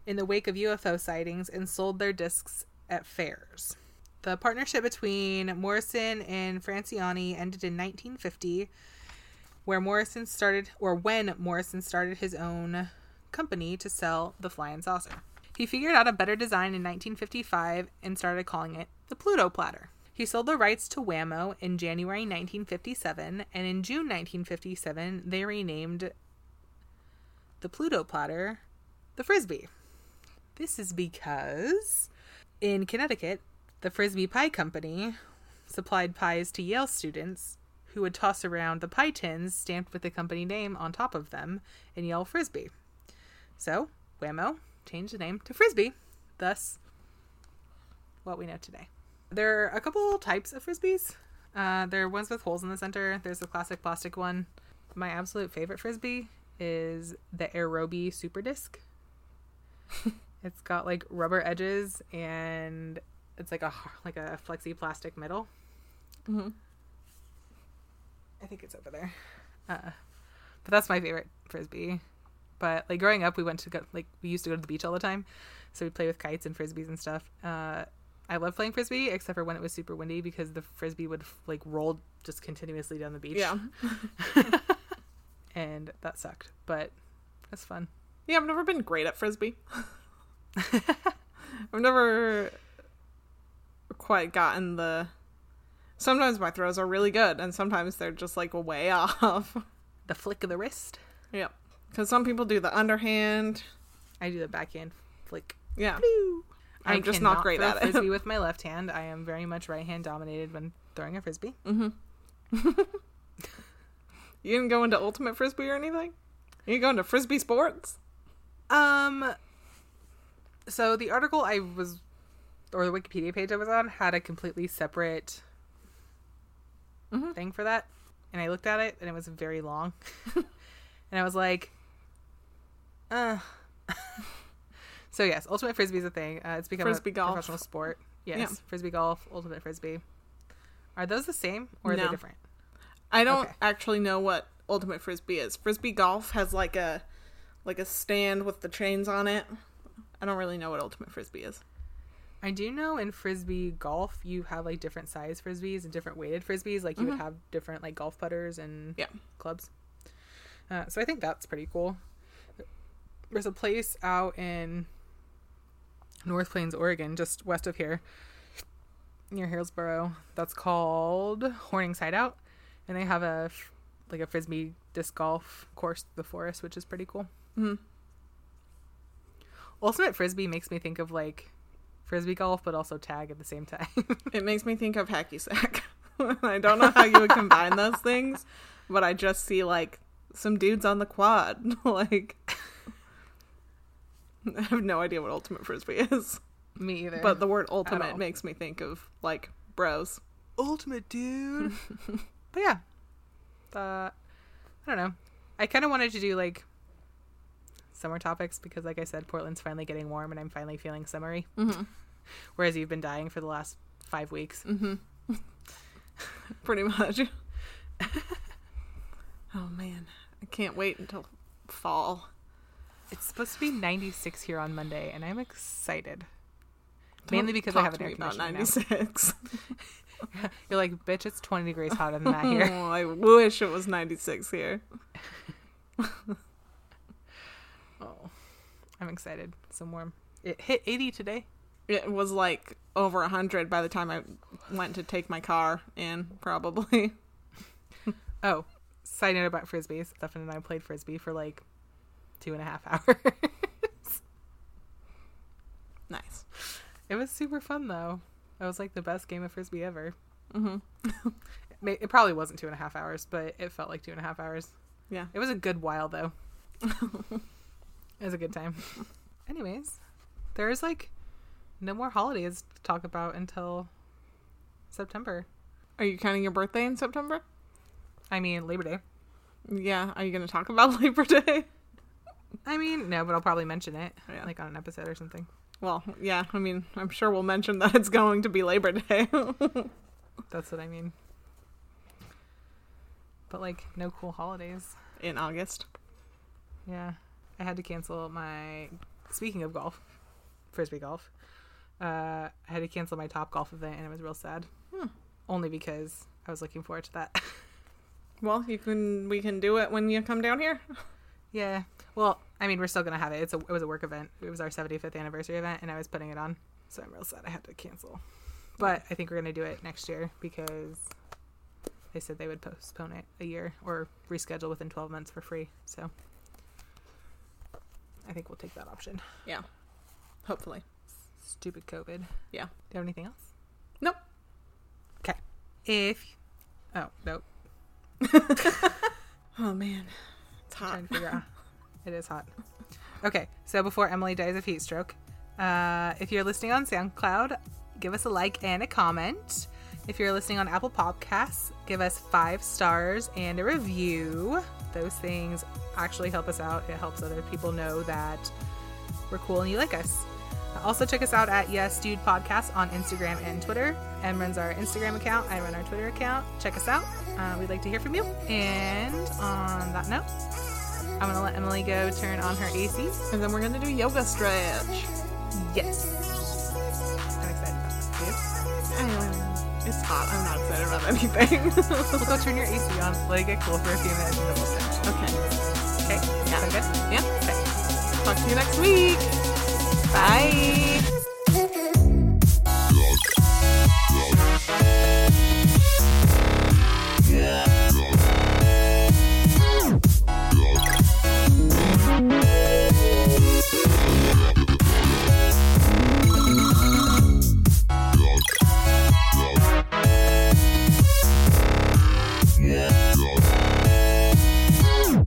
in the wake of UFO sightings and sold their discs at fairs. The partnership between Morrison and Franscioni ended in 1950, where Morrison started, or when Morrison started his own company to sell the Flying Saucer. He figured out a better design in 1955 and started calling it the Pluto Platter. He sold the rights to Wham-O in January 1957, and in June 1957, they renamed the Pluto Platter the Frisbee. This is because in Connecticut, the Frisbie Pie Company supplied pies to Yale students who would toss around the pie tins stamped with the company name on top of them in Yale Frisbee. So, Wham-O changed the name to Frisbee, thus what we know today. There are a couple types of Frisbees. Uh, there are ones with holes in the center. There's the classic plastic one. My absolute favorite Frisbee is the Aerobie Super Disc. [LAUGHS] it's got like rubber edges and it's like a like a flexi plastic middle. Mhm. I think it's over there. Uh, but that's my favorite frisbee. But like growing up, we went to go like we used to go to the beach all the time, so we'd play with kites and frisbees and stuff. Uh, I love playing frisbee, except for when it was super windy because the frisbee would like roll just continuously down the beach. yeah. [LAUGHS] and that sucked, but that's fun. Yeah, I've never been great at frisbee. [LAUGHS] I've never quite gotten the. Sometimes my throws are really good, and sometimes they're just like way [LAUGHS] off. The flick of the wrist. yeah, because some people do the underhand. I do the backhand flick. Yeah, Blue. I'm I just not great at it. frisbee with [LAUGHS] my left hand. I am very much right hand dominated when throwing a frisbee. Mm-hmm. [LAUGHS] you didn't go into ultimate frisbee or anything. You didn't go into frisbee sports. Um. So the article I was, or the Wikipedia page I was on, had a completely separate Mhm. thing for that, and I looked at it, and it was very long, [LAUGHS] and I was like, uh. [LAUGHS] so yes, ultimate frisbee is a thing. Uh, it's become Frisbee a golf. professional sport. Yes, Yeah. frisbee golf, ultimate frisbee. Are those the same or are they different? I don't Okay. actually know what ultimate frisbee is. Frisbee golf has like a like a stand with the chains on it. I don't really know what ultimate frisbee is. I do know in frisbee golf you have like different size frisbees and different weighted frisbees. Like you would have different like golf putters and Yeah. clubs. Uh, so I think that's pretty cool. There's a place out in North Plains, Oregon, just west of here, near Hillsboro, that's called Hornings Hideout, and they have a like a frisbee disc golf course, through the forest, which is pretty cool. Mhm. Ultimate frisbee makes me think of like frisbee golf, but also tag at the same time. [LAUGHS] It makes me think of hacky sack. [LAUGHS] I don't know how you would combine those things, but I just see like some dudes on the quad. [LAUGHS] like, [LAUGHS] I have no idea what ultimate frisbee is, Me either. but the word ultimate makes me think of like bros. ultimate dude. [LAUGHS] but yeah, uh, I don't know. I kind of wanted to do like summer topics because, like I said, Portland's finally getting warm and I'm finally feeling summery. Mm-hmm. [LAUGHS] Whereas you've been dying for the last five weeks. Mm-hmm. Pretty much. oh man, I can't wait until fall. It's supposed to be 96 here on Monday, and I'm excited. Don't Mainly because I have an air about conditioner now. 96. [LAUGHS] You're like, bitch, it's 20 degrees hotter than that here. Oh, I wish it was 96 here. [LAUGHS] oh, I'm excited. Some warm. It hit 80 today. It was like over 100 by the time I went to take my car in, probably. [LAUGHS] Oh, side note about frisbees. Stefan and I played frisbee for like two and a half [LAUGHS] hours. Nice. it was super fun though. It was like the best game of frisbee ever. hmm It [LAUGHS] may- It probably wasn't two and a half hours, but it felt like two and a half hours. Yeah. It was a good while though. [LAUGHS] it was a good time. Anyways, there's like no more holidays to talk about until September. Are you counting your birthday in September? I mean, Labor Day. Yeah. Are you going to talk about Labor Day? I mean, no, but I'll probably mention it Yeah. like on an episode or something. Well, yeah. I mean, I'm sure we'll mention that it's going to be Labor Day. [LAUGHS] That's what I mean. But like no cool holidays. in August. Yeah. I had to cancel my speaking of golf, frisbee golf. Uh I had to cancel my top golf event and it was real sad. Hmm. Only because I was looking forward to that. [LAUGHS] Well, you can we can do it when you come down here. Yeah. Well, I mean, we're still going to have it. It's a it was a work event. It was our 75th anniversary event and I was putting it on. So I'm real sad I had to cancel. But I think we're going to do it next year because they said they would postpone it a year or reschedule within 12 months for free. So I think we'll take that option. Yeah. Hopefully. Stupid COVID. Yeah. Do you have anything else? Nope. Okay. If. Oh, nope. [LAUGHS] Oh man, hot. trying to figure out. [LAUGHS] It is hot. Okay, so before Emily dies of heat stroke, uh, if you're listening on SoundCloud, give us a like and a comment. If you're listening on Apple Podcasts, give us five stars and a review. Those things actually help us out. It helps other people know that we're cool and you like us. Also, check us out at Yes Dude Podcast on Instagram and Twitter. Em runs our Instagram account. I run our Twitter account. Check us out. Uh, we'd like to hear from you. And on that note, I'm gonna let Emily go turn on her AC, and then we're gonna do yoga stretch. Yes. I'm excited about this. Yep. It's hot. I'm not excited about anything. [LAUGHS] we'll go turn your AC on, let it get cool for a few minutes, and then we'll stretch. Okay. Okay. Yeah. Sound good? Yeah. Okay. Talk to you next week. Bye. [LAUGHS] Bye.